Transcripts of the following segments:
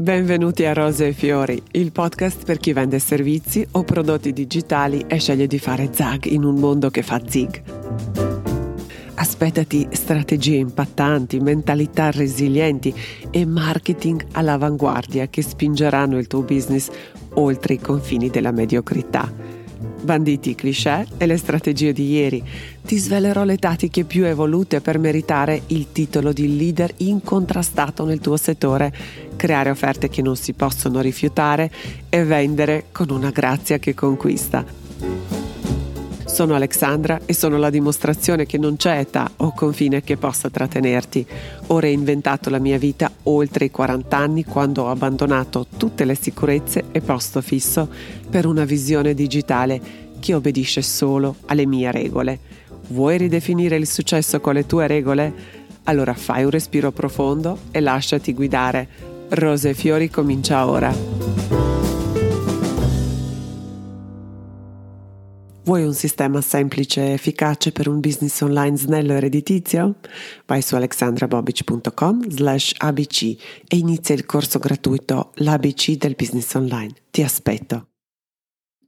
Benvenuti a Rose e Fiori, il podcast per chi vende servizi o prodotti digitali e sceglie di fare zag in un mondo che fa zig. Aspettati strategie impattanti, mentalità resilienti e marketing all'avanguardia che spingeranno il tuo business oltre i confini della mediocrità banditi i cliché e le strategie di ieri. Ti svelerò le tattiche più evolute per meritare il titolo di leader incontrastato nel tuo settore, creare offerte che non si possono rifiutare e vendere con una grazia che conquista. Sono Alexandra e sono la dimostrazione che non c'è età o confine che possa trattenerti. Ho reinventato la mia vita oltre i 40 anni quando ho abbandonato tutte le sicurezze e posto fisso per una visione digitale che obbedisce solo alle mie regole. Vuoi ridefinire il successo con le tue regole? Allora fai un respiro profondo e lasciati guidare. Rose e Fiori comincia ora. Vuoi un sistema semplice e efficace per un business online snello e redditizio? Vai su alexandrabobic.com slash abc e inizia il corso gratuito L'ABC del business online. Ti aspetto.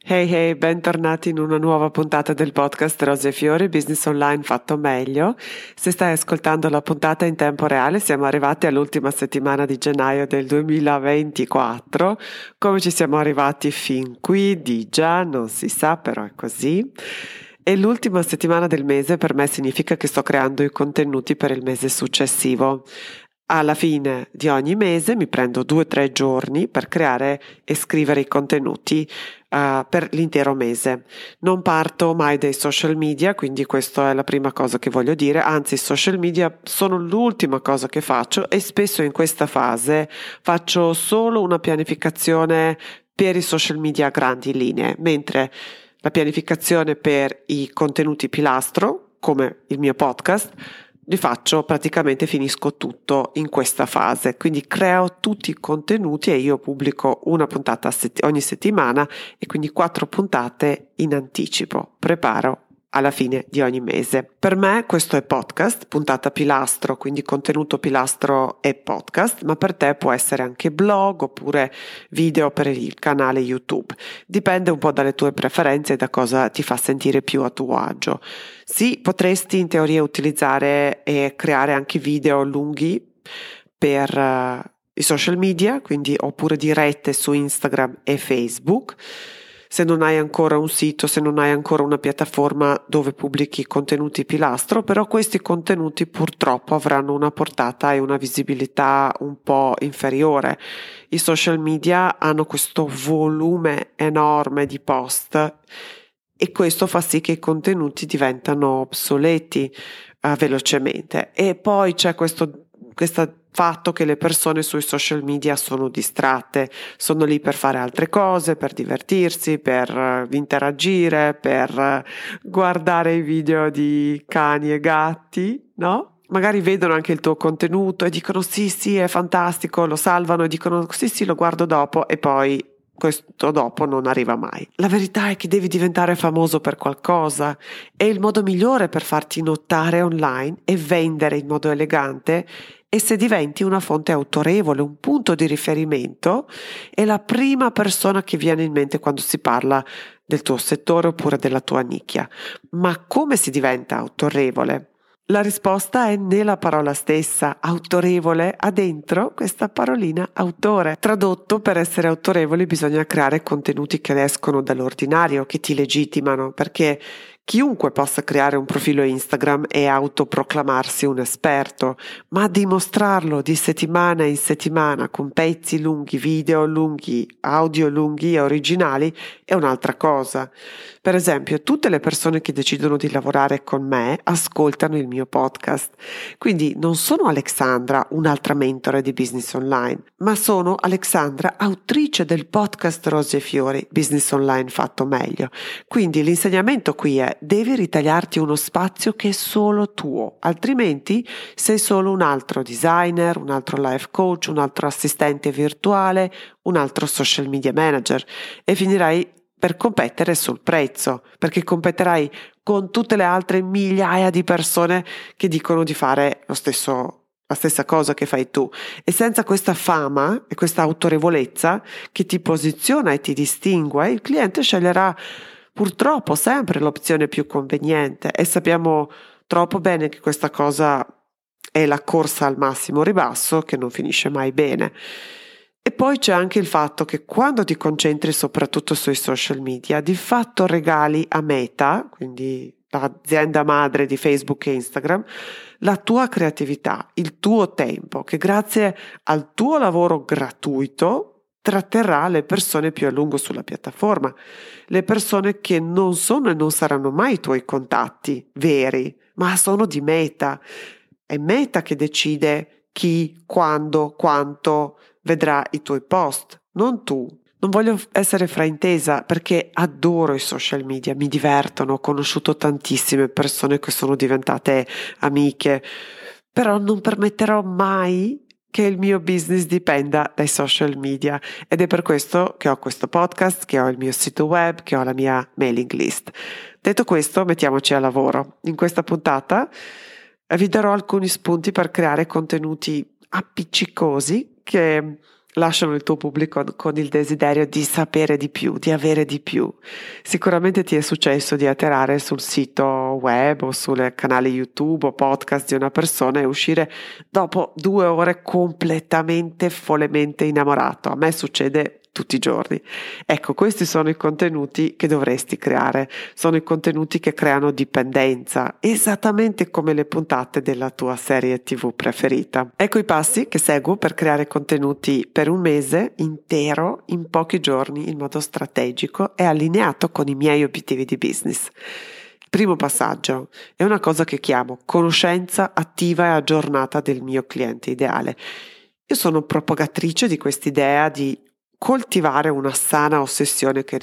Hey hey, bentornati in una nuova puntata del podcast Rose e Fiori, Business Online fatto meglio. Se stai ascoltando la puntata in tempo reale, siamo arrivati all'ultima settimana di gennaio del 2024. Come ci siamo arrivati fin qui? Di già, non si sa, però è così. E l'ultima settimana del mese per me significa che sto creando i contenuti per il mese successivo alla fine di ogni mese mi prendo due o tre giorni per creare e scrivere i contenuti uh, per l'intero mese. Non parto mai dai social media, quindi questa è la prima cosa che voglio dire, anzi i social media sono l'ultima cosa che faccio e spesso in questa fase faccio solo una pianificazione per i social media a grandi linee, mentre la pianificazione per i contenuti pilastro, come il mio podcast, li faccio praticamente finisco tutto in questa fase. Quindi creo tutti i contenuti e io pubblico una puntata ogni settimana e quindi quattro puntate in anticipo. Preparo alla fine di ogni mese. Per me questo è podcast, puntata pilastro, quindi contenuto pilastro e podcast, ma per te può essere anche blog oppure video per il canale YouTube. Dipende un po' dalle tue preferenze e da cosa ti fa sentire più a tuo agio. Sì, potresti in teoria utilizzare e creare anche video lunghi per uh, i social media, quindi oppure dirette su Instagram e Facebook se non hai ancora un sito, se non hai ancora una piattaforma dove pubblichi contenuti pilastro, però questi contenuti purtroppo avranno una portata e una visibilità un po' inferiore. I social media hanno questo volume enorme di post e questo fa sì che i contenuti diventano obsoleti uh, velocemente. E poi c'è questo, questa fatto che le persone sui social media sono distratte, sono lì per fare altre cose, per divertirsi, per uh, interagire, per uh, guardare i video di cani e gatti, no? Magari vedono anche il tuo contenuto e dicono sì, sì, è fantastico, lo salvano e dicono sì, sì, lo guardo dopo e poi questo dopo non arriva mai. La verità è che devi diventare famoso per qualcosa e il modo migliore per farti notare online e vendere in modo elegante e se diventi una fonte autorevole, un punto di riferimento, è la prima persona che viene in mente quando si parla del tuo settore oppure della tua nicchia. Ma come si diventa autorevole? La risposta è nella parola stessa, autorevole, ha dentro questa parolina autore. Tradotto, per essere autorevoli bisogna creare contenuti che escono dall'ordinario, che ti legittimano, perché Chiunque possa creare un profilo Instagram e autoproclamarsi un esperto, ma dimostrarlo di settimana in settimana con pezzi lunghi, video lunghi, audio lunghi e originali è un'altra cosa. Per esempio, tutte le persone che decidono di lavorare con me ascoltano il mio podcast. Quindi non sono Alexandra, un'altra mentore di business online, ma sono Alexandra, autrice del podcast Rose e Fiori, business online fatto meglio. Quindi l'insegnamento qui è devi ritagliarti uno spazio che è solo tuo, altrimenti sei solo un altro designer, un altro life coach, un altro assistente virtuale, un altro social media manager e finirai per competere sul prezzo, perché competerai con tutte le altre migliaia di persone che dicono di fare lo stesso la stessa cosa che fai tu. E senza questa fama e questa autorevolezza che ti posiziona e ti distingue, il cliente sceglierà purtroppo sempre l'opzione più conveniente e sappiamo troppo bene che questa cosa è la corsa al massimo ribasso che non finisce mai bene. E poi c'è anche il fatto che quando ti concentri soprattutto sui social media, di fatto regali a Meta, quindi l'azienda madre di Facebook e Instagram, la tua creatività, il tuo tempo, che grazie al tuo lavoro gratuito tratterrà le persone più a lungo sulla piattaforma, le persone che non sono e non saranno mai i tuoi contatti veri, ma sono di Meta. È Meta che decide chi, quando, quanto vedrà i tuoi post, non tu. Non voglio essere fraintesa perché adoro i social media, mi divertono, ho conosciuto tantissime persone che sono diventate amiche, però non permetterò mai che il mio business dipenda dai social media ed è per questo che ho questo podcast, che ho il mio sito web, che ho la mia mailing list. Detto questo, mettiamoci al lavoro. In questa puntata vi darò alcuni spunti per creare contenuti appiccicosi che lasciano il tuo pubblico con il desiderio di sapere di più, di avere di più. Sicuramente ti è successo di atterrare sul sito web o sul canale YouTube o podcast di una persona e uscire dopo due ore completamente follemente innamorato. A me succede tutti i giorni. Ecco, questi sono i contenuti che dovresti creare, sono i contenuti che creano dipendenza, esattamente come le puntate della tua serie TV preferita. Ecco i passi che seguo per creare contenuti per un mese intero, in pochi giorni, in modo strategico e allineato con i miei obiettivi di business. Primo passaggio è una cosa che chiamo conoscenza attiva e aggiornata del mio cliente ideale. Io sono propagatrice di quest'idea di coltivare una sana ossessione che,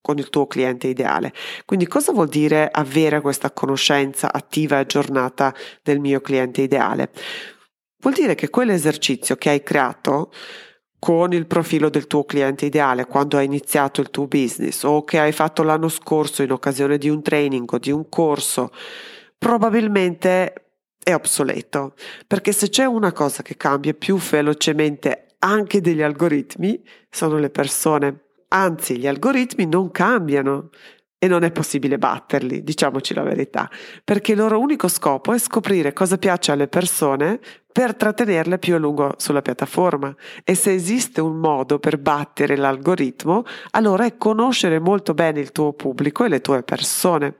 con il tuo cliente ideale. Quindi cosa vuol dire avere questa conoscenza attiva e aggiornata del mio cliente ideale? Vuol dire che quell'esercizio che hai creato con il profilo del tuo cliente ideale quando hai iniziato il tuo business o che hai fatto l'anno scorso in occasione di un training o di un corso, probabilmente è obsoleto, perché se c'è una cosa che cambia più velocemente anche degli algoritmi sono le persone. Anzi, gli algoritmi non cambiano e non è possibile batterli, diciamoci la verità, perché il loro unico scopo è scoprire cosa piace alle persone per trattenerle più a lungo sulla piattaforma. E se esiste un modo per battere l'algoritmo, allora è conoscere molto bene il tuo pubblico e le tue persone.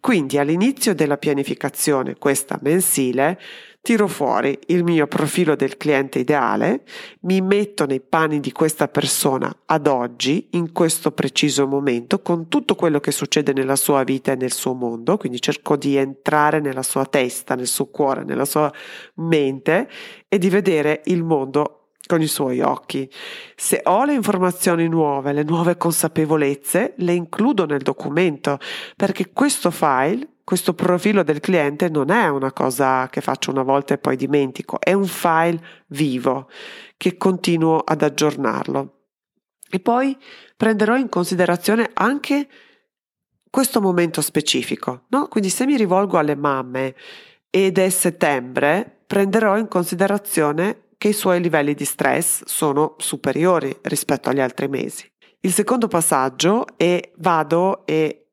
Quindi all'inizio della pianificazione, questa mensile, tiro fuori il mio profilo del cliente ideale, mi metto nei panni di questa persona ad oggi, in questo preciso momento, con tutto quello che succede nella sua vita e nel suo mondo, quindi cerco di entrare nella sua testa, nel suo cuore, nella sua mente e di vedere il mondo con i suoi occhi. Se ho le informazioni nuove, le nuove consapevolezze, le includo nel documento, perché questo file questo profilo del cliente non è una cosa che faccio una volta e poi dimentico, è un file vivo che continuo ad aggiornarlo. E poi prenderò in considerazione anche questo momento specifico, no? Quindi se mi rivolgo alle mamme ed è settembre, prenderò in considerazione che i suoi livelli di stress sono superiori rispetto agli altri mesi. Il secondo passaggio è vado e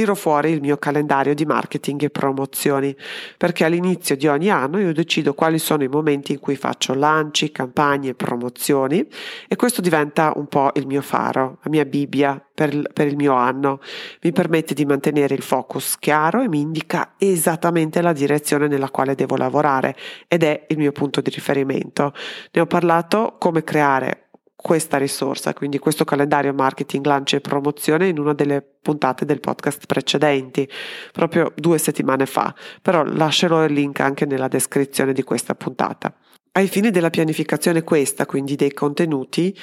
tiro fuori il mio calendario di marketing e promozioni, perché all'inizio di ogni anno io decido quali sono i momenti in cui faccio lanci, campagne, promozioni e questo diventa un po' il mio faro, la mia Bibbia per, per il mio anno. Mi permette di mantenere il focus chiaro e mi indica esattamente la direzione nella quale devo lavorare ed è il mio punto di riferimento. Ne ho parlato come creare questa risorsa, quindi questo calendario marketing, lancio e promozione in una delle puntate del podcast precedenti, proprio due settimane fa, però lascerò il link anche nella descrizione di questa puntata. Ai fini della pianificazione questa, quindi dei contenuti,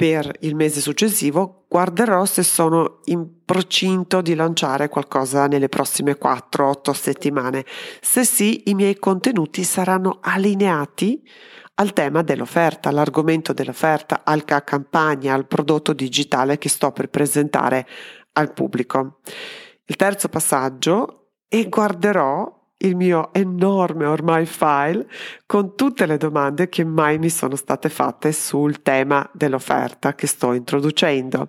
per il mese successivo guarderò se sono in procinto di lanciare qualcosa nelle prossime 4-8 settimane. Se sì, i miei contenuti saranno allineati al tema dell'offerta, all'argomento dell'offerta, alla campagna, al prodotto digitale che sto per presentare al pubblico. Il terzo passaggio è guarderò il mio enorme ormai file con tutte le domande che mai mi sono state fatte sul tema dell'offerta che sto introducendo.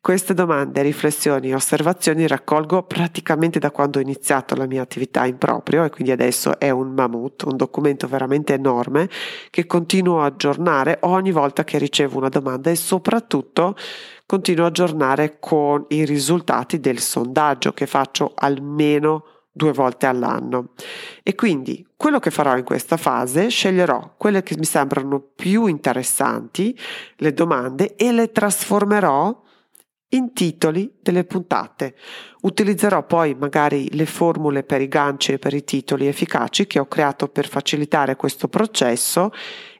Queste domande, riflessioni e osservazioni raccolgo praticamente da quando ho iniziato la mia attività in proprio e quindi adesso è un mammut, un documento veramente enorme che continuo a aggiornare ogni volta che ricevo una domanda e soprattutto continuo a aggiornare con i risultati del sondaggio che faccio almeno due volte all'anno. E quindi quello che farò in questa fase, sceglierò quelle che mi sembrano più interessanti, le domande, e le trasformerò in titoli delle puntate. Utilizzerò poi magari le formule per i ganci e per i titoli efficaci che ho creato per facilitare questo processo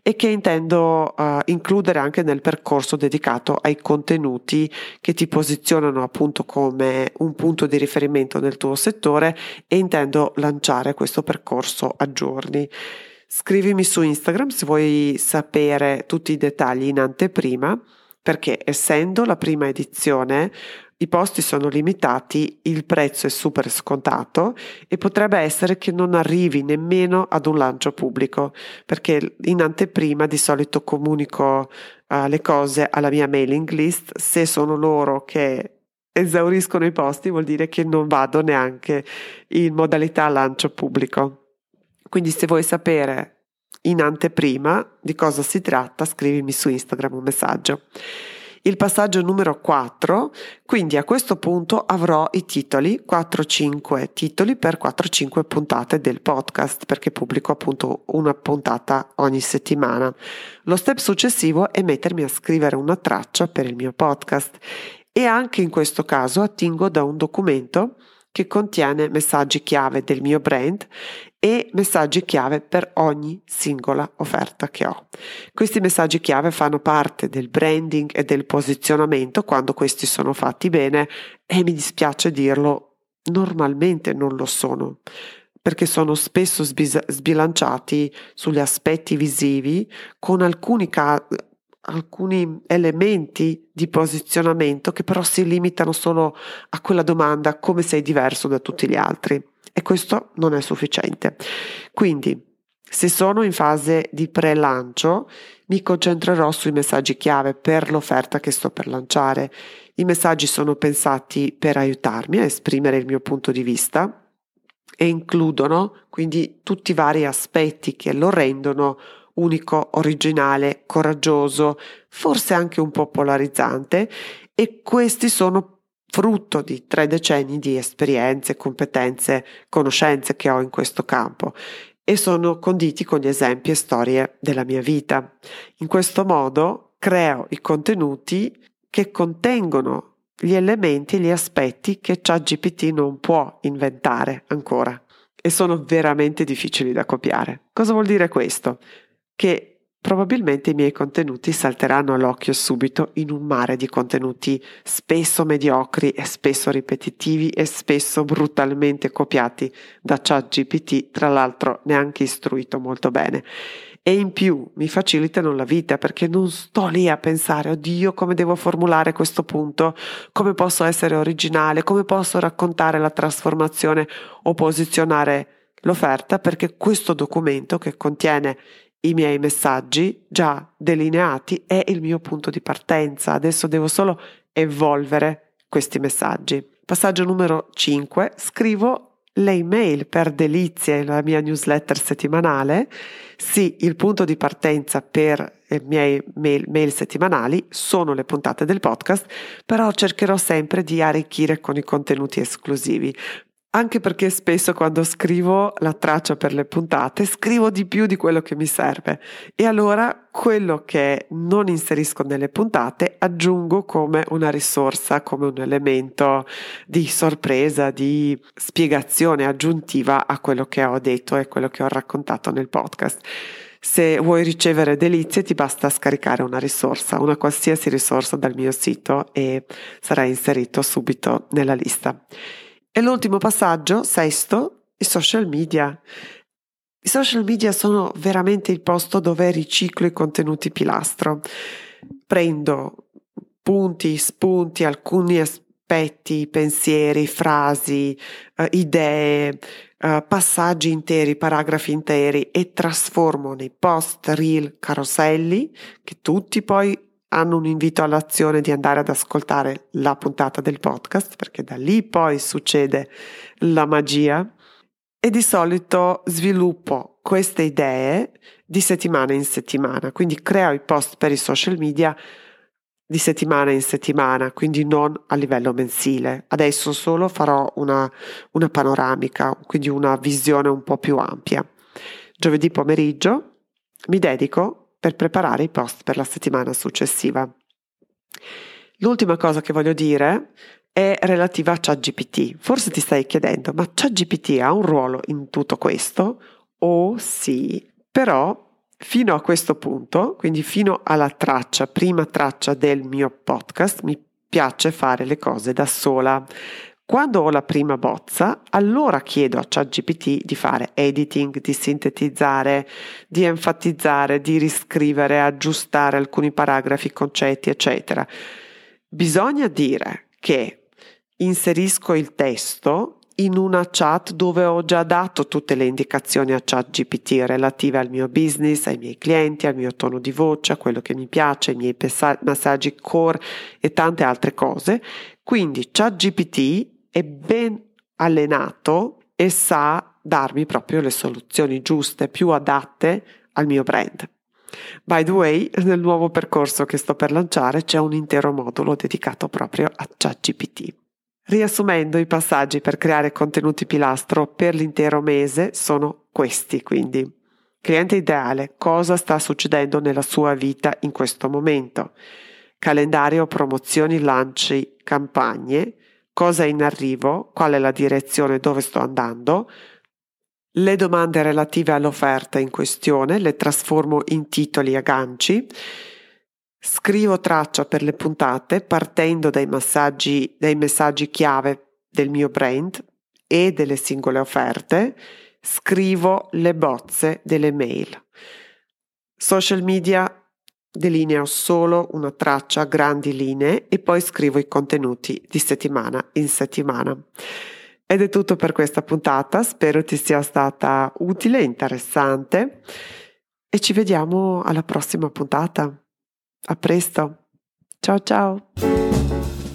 e che intendo uh, includere anche nel percorso dedicato ai contenuti che ti posizionano appunto come un punto di riferimento nel tuo settore e intendo lanciare questo percorso a giorni. Scrivimi su Instagram se vuoi sapere tutti i dettagli in anteprima perché essendo la prima edizione i posti sono limitati, il prezzo è super scontato e potrebbe essere che non arrivi nemmeno ad un lancio pubblico, perché in anteprima di solito comunico uh, le cose alla mia mailing list, se sono loro che esauriscono i posti vuol dire che non vado neanche in modalità lancio pubblico. Quindi se vuoi sapere in anteprima di cosa si tratta, scrivimi su Instagram un messaggio. Il passaggio numero 4, quindi a questo punto avrò i titoli, 4-5 titoli per 4-5 puntate del podcast, perché pubblico appunto una puntata ogni settimana. Lo step successivo è mettermi a scrivere una traccia per il mio podcast e anche in questo caso attingo da un documento che contiene messaggi chiave del mio brand e messaggi chiave per ogni singola offerta che ho. Questi messaggi chiave fanno parte del branding e del posizionamento quando questi sono fatti bene e mi dispiace dirlo, normalmente non lo sono perché sono spesso sbilanciati sugli aspetti visivi con alcuni casi alcuni elementi di posizionamento che però si limitano solo a quella domanda come sei diverso da tutti gli altri e questo non è sufficiente. Quindi, se sono in fase di pre-lancio, mi concentrerò sui messaggi chiave per l'offerta che sto per lanciare. I messaggi sono pensati per aiutarmi a esprimere il mio punto di vista e includono quindi tutti i vari aspetti che lo rendono unico, originale, coraggioso, forse anche un po' polarizzante e questi sono frutto di tre decenni di esperienze, competenze, conoscenze che ho in questo campo e sono conditi con gli esempi e storie della mia vita. In questo modo creo i contenuti che contengono gli elementi e gli aspetti che ChatGPT non può inventare ancora e sono veramente difficili da copiare. Cosa vuol dire questo? Che Probabilmente i miei contenuti salteranno all'occhio subito in un mare di contenuti spesso mediocri e spesso ripetitivi e spesso brutalmente copiati da ChatGPT, tra l'altro neanche istruito molto bene. E in più mi facilitano la vita perché non sto lì a pensare, oddio, come devo formulare questo punto, come posso essere originale, come posso raccontare la trasformazione o posizionare l'offerta, perché questo documento che contiene i miei messaggi già delineati è il mio punto di partenza. Adesso devo solo evolvere questi messaggi. Passaggio numero 5. Scrivo le email per Delizie, la mia newsletter settimanale. Sì, il punto di partenza per i miei mail, mail settimanali sono le puntate del podcast, però cercherò sempre di arricchire con i contenuti esclusivi anche perché spesso quando scrivo la traccia per le puntate scrivo di più di quello che mi serve e allora quello che non inserisco nelle puntate aggiungo come una risorsa, come un elemento di sorpresa, di spiegazione aggiuntiva a quello che ho detto e quello che ho raccontato nel podcast. Se vuoi ricevere delizie ti basta scaricare una risorsa, una qualsiasi risorsa dal mio sito e sarà inserito subito nella lista. E l'ultimo passaggio, sesto, i social media. I social media sono veramente il posto dove riciclo i contenuti pilastro. Prendo punti, spunti, alcuni aspetti, pensieri, frasi, eh, idee, uh, passaggi interi, paragrafi interi e trasformo nei post, reel, caroselli, che tutti poi hanno un invito all'azione di andare ad ascoltare la puntata del podcast, perché da lì poi succede la magia. E di solito sviluppo queste idee di settimana in settimana, quindi creo i post per i social media di settimana in settimana, quindi non a livello mensile. Adesso solo farò una, una panoramica, quindi una visione un po' più ampia. Giovedì pomeriggio mi dedico per preparare i post per la settimana successiva. L'ultima cosa che voglio dire è relativa a ChatGPT. Forse ti stai chiedendo, ma ChatGPT ha un ruolo in tutto questo? Oh sì, però Fino a questo punto, quindi fino alla traccia, prima traccia del mio podcast, mi piace fare le cose da sola. Quando ho la prima bozza, allora chiedo a ChatGPT di fare editing, di sintetizzare, di enfatizzare, di riscrivere, aggiustare alcuni paragrafi, concetti, eccetera. Bisogna dire che inserisco il testo in una chat dove ho già dato tutte le indicazioni a chat GPT relative al mio business, ai miei clienti, al mio tono di voce, a quello che mi piace, ai miei massaggi core e tante altre cose. Quindi chat GPT è ben allenato e sa darmi proprio le soluzioni giuste, più adatte al mio brand. By the way, nel nuovo percorso che sto per lanciare c'è un intero modulo dedicato proprio a ChatGPT. Riassumendo i passaggi per creare contenuti pilastro per l'intero mese sono questi quindi. Cliente ideale, cosa sta succedendo nella sua vita in questo momento? Calendario, promozioni, lanci, campagne, cosa è in arrivo, qual è la direzione, dove sto andando, le domande relative all'offerta in questione le trasformo in titoli e ganci, Scrivo traccia per le puntate partendo dai, massaggi, dai messaggi chiave del mio brand e delle singole offerte. Scrivo le bozze delle mail. Social media delineo solo una traccia a grandi linee e poi scrivo i contenuti di settimana in settimana. Ed è tutto per questa puntata, spero ti sia stata utile e interessante e ci vediamo alla prossima puntata. A presto. Ciao ciao.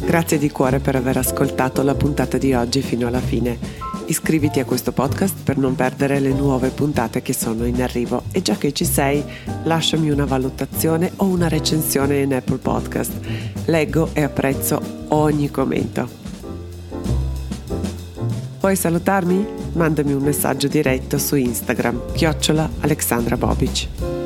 Grazie di cuore per aver ascoltato la puntata di oggi fino alla fine. Iscriviti a questo podcast per non perdere le nuove puntate che sono in arrivo e già che ci sei, lasciami una valutazione o una recensione in Apple Podcast. Leggo e apprezzo ogni commento. Puoi salutarmi? Mandami un messaggio diretto su Instagram, chiocciola Alexandra Bobic.